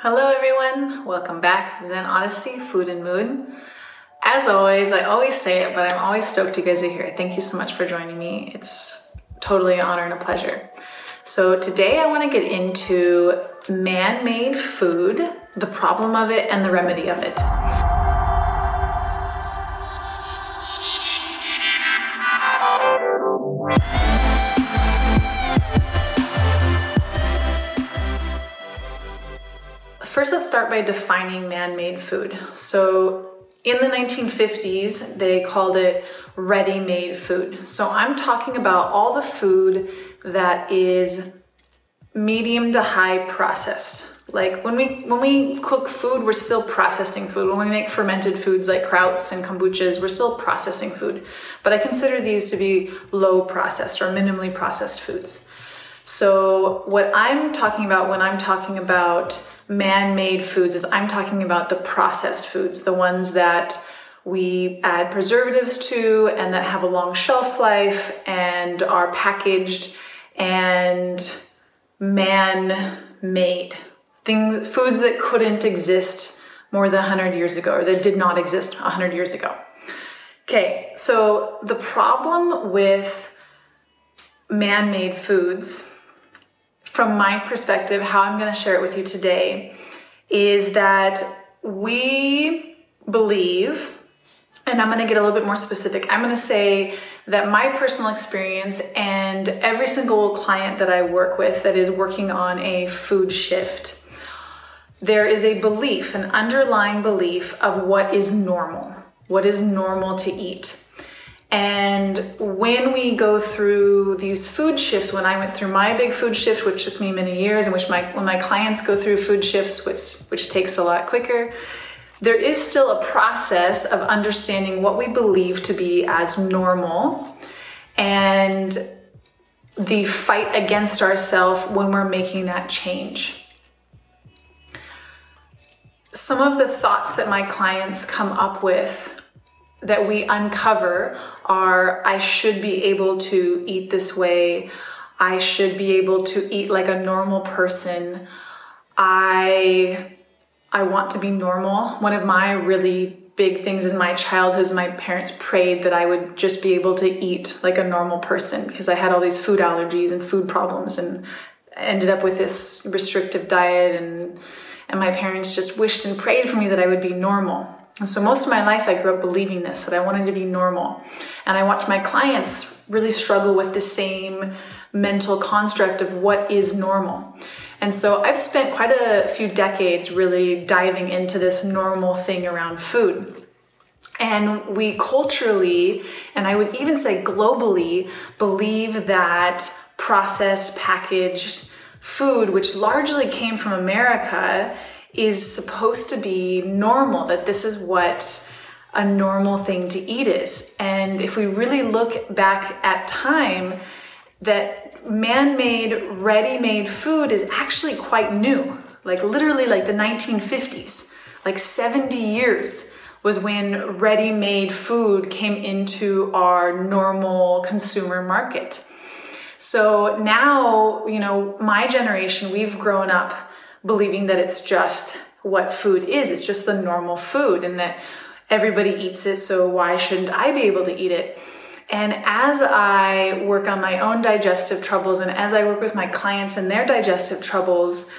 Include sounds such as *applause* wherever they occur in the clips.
Hello, everyone. Welcome back. Zen Odyssey, Food and Mood. As always, I always say it, but I'm always stoked you guys are here. Thank you so much for joining me. It's totally an honor and a pleasure. So, today I want to get into man made food, the problem of it, and the remedy of it. First, let's start by defining man made food. So, in the 1950s, they called it ready made food. So, I'm talking about all the food that is medium to high processed. Like when we when we cook food, we're still processing food. When we make fermented foods like krauts and kombuchas, we're still processing food. But I consider these to be low processed or minimally processed foods. So what I'm talking about when I'm talking about man-made foods is I'm talking about the processed foods, the ones that we add preservatives to and that have a long shelf life and are packaged and man-made. Things foods that couldn't exist more than 100 years ago or that did not exist 100 years ago. Okay, so the problem with man-made foods from my perspective, how I'm going to share it with you today is that we believe, and I'm going to get a little bit more specific. I'm going to say that my personal experience and every single client that I work with that is working on a food shift, there is a belief, an underlying belief of what is normal, what is normal to eat. And when we go through these food shifts, when I went through my big food shift, which took me many years, and which my when my clients go through food shifts, which which takes a lot quicker, there is still a process of understanding what we believe to be as normal and the fight against ourselves when we're making that change. Some of the thoughts that my clients come up with that we uncover are I should be able to eat this way. I should be able to eat like a normal person. I I want to be normal. One of my really big things in my childhood is my parents prayed that I would just be able to eat like a normal person because I had all these food allergies and food problems and ended up with this restrictive diet and and my parents just wished and prayed for me that I would be normal. And so most of my life, I grew up believing this that I wanted to be normal. And I watched my clients really struggle with the same mental construct of what is normal. And so I've spent quite a few decades really diving into this normal thing around food. And we culturally, and I would even say globally, believe that processed, packaged food, which largely came from America, is supposed to be normal, that this is what a normal thing to eat is. And if we really look back at time, that man made, ready made food is actually quite new. Like literally, like the 1950s, like 70 years was when ready made food came into our normal consumer market. So now, you know, my generation, we've grown up believing that it's just what food is. It's just the normal food and that everybody eats it, so why shouldn't I be able to eat it? And as I work on my own digestive troubles and as I work with my clients and their digestive troubles,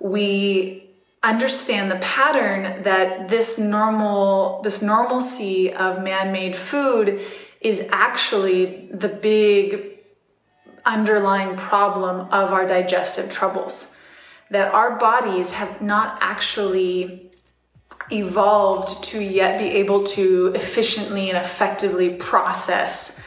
we understand the pattern that this normal this normalcy of man-made food is actually the big underlying problem of our digestive troubles that our bodies have not actually evolved to yet be able to efficiently and effectively process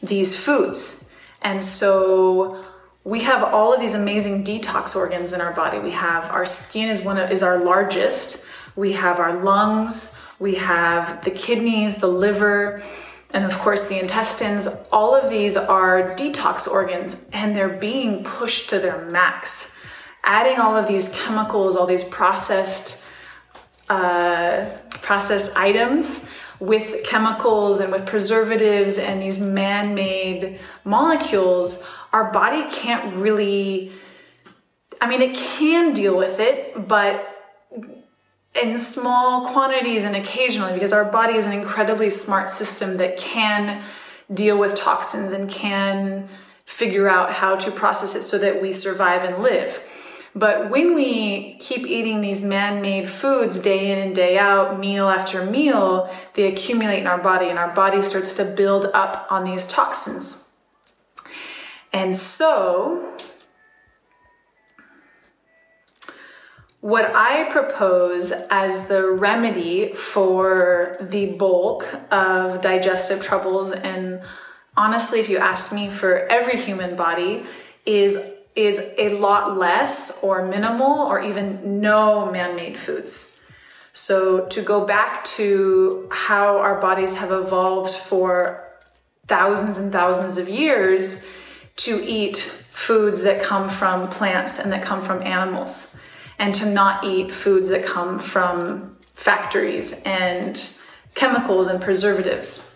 these foods. And so we have all of these amazing detox organs in our body. We have our skin is one of, is our largest. We have our lungs, we have the kidneys, the liver, and of course the intestines. All of these are detox organs and they're being pushed to their max adding all of these chemicals, all these processed uh, processed items with chemicals and with preservatives and these man-made molecules, our body can't really. I mean, it can deal with it, but in small quantities and occasionally because our body is an incredibly smart system that can deal with toxins and can figure out how to process it so that we survive and live. But when we keep eating these man made foods day in and day out, meal after meal, they accumulate in our body and our body starts to build up on these toxins. And so, what I propose as the remedy for the bulk of digestive troubles, and honestly, if you ask me, for every human body, is is a lot less or minimal or even no man-made foods. So to go back to how our bodies have evolved for thousands and thousands of years to eat foods that come from plants and that come from animals and to not eat foods that come from factories and chemicals and preservatives.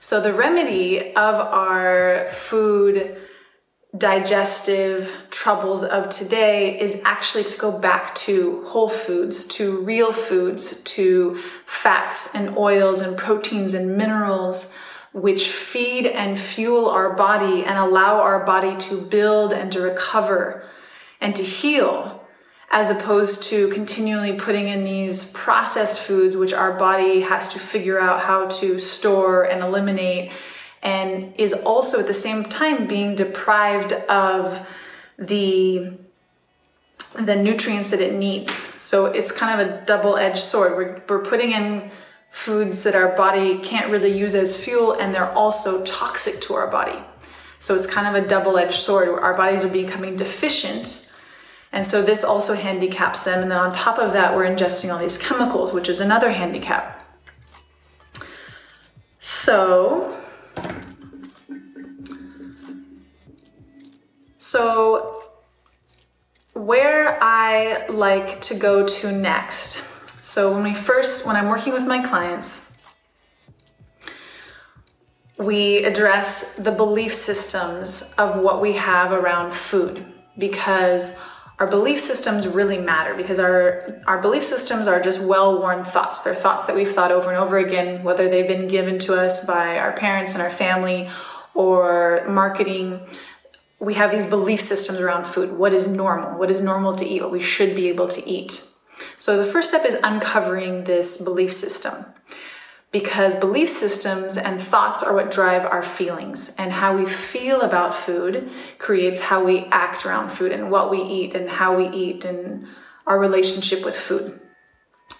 So, the remedy of our food digestive troubles of today is actually to go back to whole foods, to real foods, to fats and oils and proteins and minerals, which feed and fuel our body and allow our body to build and to recover and to heal, as opposed to continually putting in these processed foods, which our body has to figure out how to store and eliminate, and is also at the same time being deprived of the the nutrients that it needs. So it's kind of a double-edged sword. We're, we're putting in foods that our body can't really use as fuel, and they're also toxic to our body. So it's kind of a double-edged sword where our bodies are becoming deficient and so this also handicaps them. And then on top of that, we're ingesting all these chemicals, which is another handicap. So, so where I like to go to next. So when we first, when I'm working with my clients, we address the belief systems of what we have around food because our belief systems really matter because our our belief systems are just well-worn thoughts. They're thoughts that we've thought over and over again, whether they've been given to us by our parents and our family or marketing. We have these belief systems around food. What is normal? What is normal to eat? What we should be able to eat. So the first step is uncovering this belief system because belief systems and thoughts are what drive our feelings and how we feel about food creates how we act around food and what we eat and how we eat and our relationship with food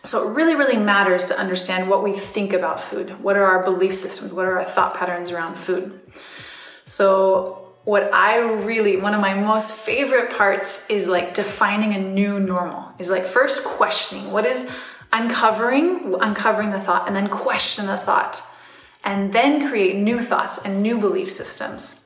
so it really really matters to understand what we think about food what are our belief systems what are our thought patterns around food so what i really one of my most favorite parts is like defining a new normal. Is like first questioning. What is uncovering? Uncovering the thought and then question the thought and then create new thoughts and new belief systems.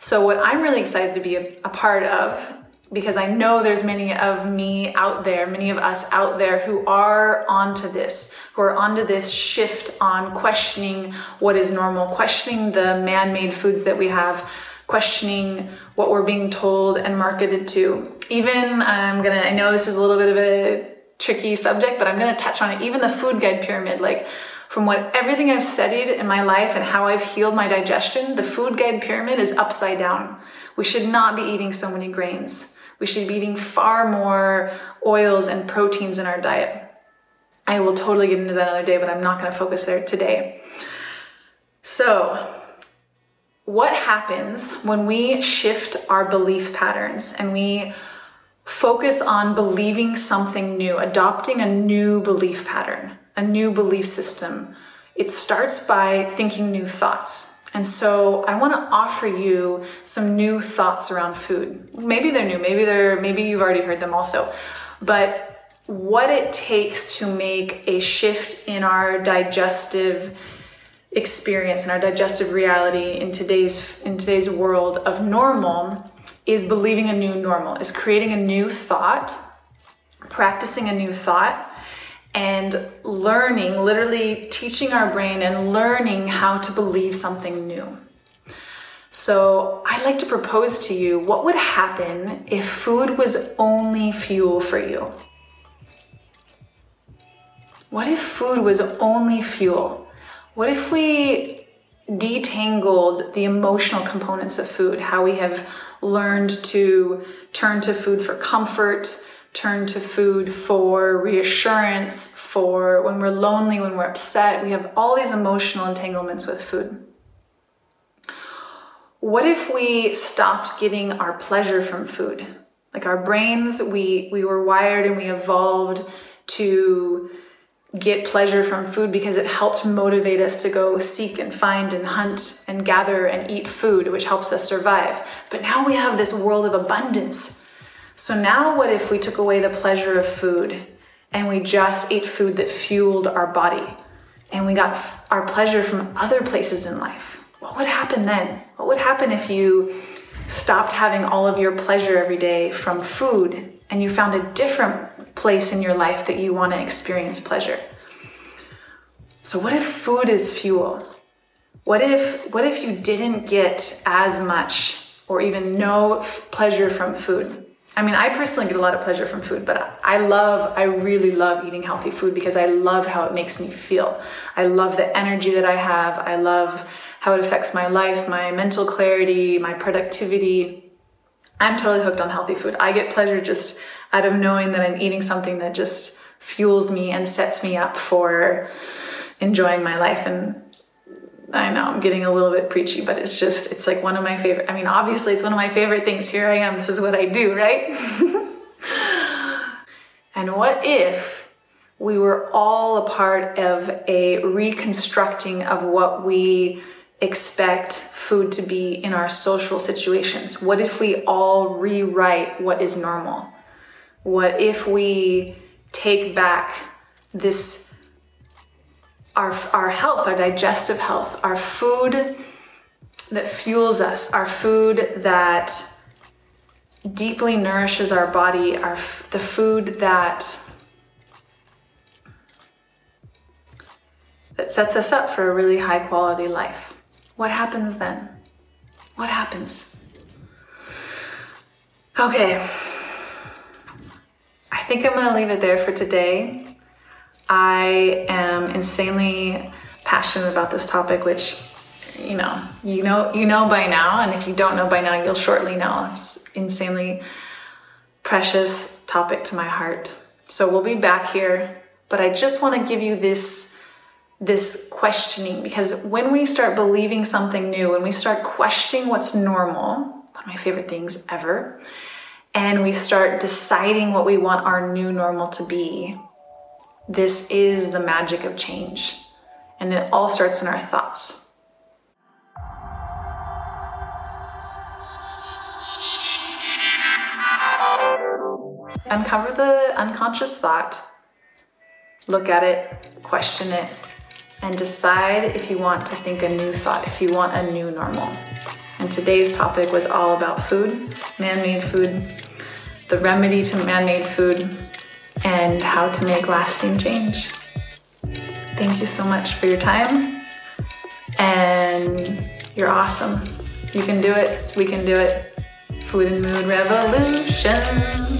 So what i'm really excited to be a, a part of because i know there's many of me out there many of us out there who are onto this who are onto this shift on questioning what is normal questioning the man-made foods that we have questioning what we're being told and marketed to even i'm gonna i know this is a little bit of a tricky subject, but I'm to touch on it. Even the food guide pyramid, like from what everything I've studied in my life and how I've healed my digestion, the food guide pyramid is upside down. We should not be eating so many grains. We should be eating far more oils and proteins in our diet. I will totally get into that another day, but I'm not going to focus there today. So, what happens when we shift our belief patterns and we focus on believing something new, adopting a new belief pattern, a new belief system. It starts by thinking new thoughts. And so I want to offer you some new thoughts around food. Maybe they're new, maybe they're maybe you've already heard them also. But what it takes to make a shift in our digestive experience and our digestive reality in today's in today's world of normal is believing a new normal, is creating a new thought, practicing a new thought, and learning, literally teaching our brain and learning how to believe something new. So, I'd like to propose to you what would happen if food was only fuel for you? What if food was only fuel? What if we detangled the emotional components of food, how we have learned to turn to food for comfort, turn to food for reassurance, for when we're lonely, when we're upset. We have all these emotional entanglements with food. What if we stopped getting our pleasure from food? Like our brains, we, we were wired and we evolved to get pleasure from food because it helped motivate us to go seek and find and hunt and gather and eat food, which helps us survive. But now we have this world of abundance. So now, what if we took away the pleasure of food and we just ate food that fueled our body and we got our pleasure from other places in life? What would happen then? What would happen if you stopped having all of your pleasure every day from food and you found a different place in your life that you want to experience pleasure. So what if food is fuel? What if what if you didn't get as much or even no pleasure from food? I mean, I personally get a lot of pleasure from food, but I love, I really love eating healthy food because I love how it makes me feel. I love the energy that I have. I love how it affects my life, my mental clarity, my productivity. I'm totally hooked on healthy food. I get pleasure just out of knowing that I'm eating something that just fuels me and sets me up for enjoying my life. And I know I'm getting a little bit preachy, but it's just, it's like one of my favorite. I mean, obviously, it's one of my favorite things. Here I am. This is what I do, right? *laughs* and what if we were all a part of a reconstructing of what we expect food to be in our social situations? What if we all rewrite what is normal? What if we take back this our, our health, our digestive health, our food that fuels us, our food that deeply nourishes our body, our the food that that sets us up for a really high quality life. What happens then? What happens? Okay. I think I'm going to leave it there for today. I am insanely passionate about this topic, which you know, you know, you know by now, and if you don't know by now, you'll shortly know. It's insanely precious topic to my heart. So we'll be back here, but I just want to give you this this questioning because when we start believing something new, when we start questioning what's normal, one of my favorite things ever, and we start deciding what we want our new normal to be, this is the magic of change. And it all starts in our thoughts. Uncover the unconscious thought, look at it, question it, and decide if you want to think a new thought, if you want a new normal. And today's topic was all about food, man made food, the remedy to man made food, and how to make lasting change. Thank you so much for your time, and you're awesome. You can do it, we can do it. Food and Mood Revolution.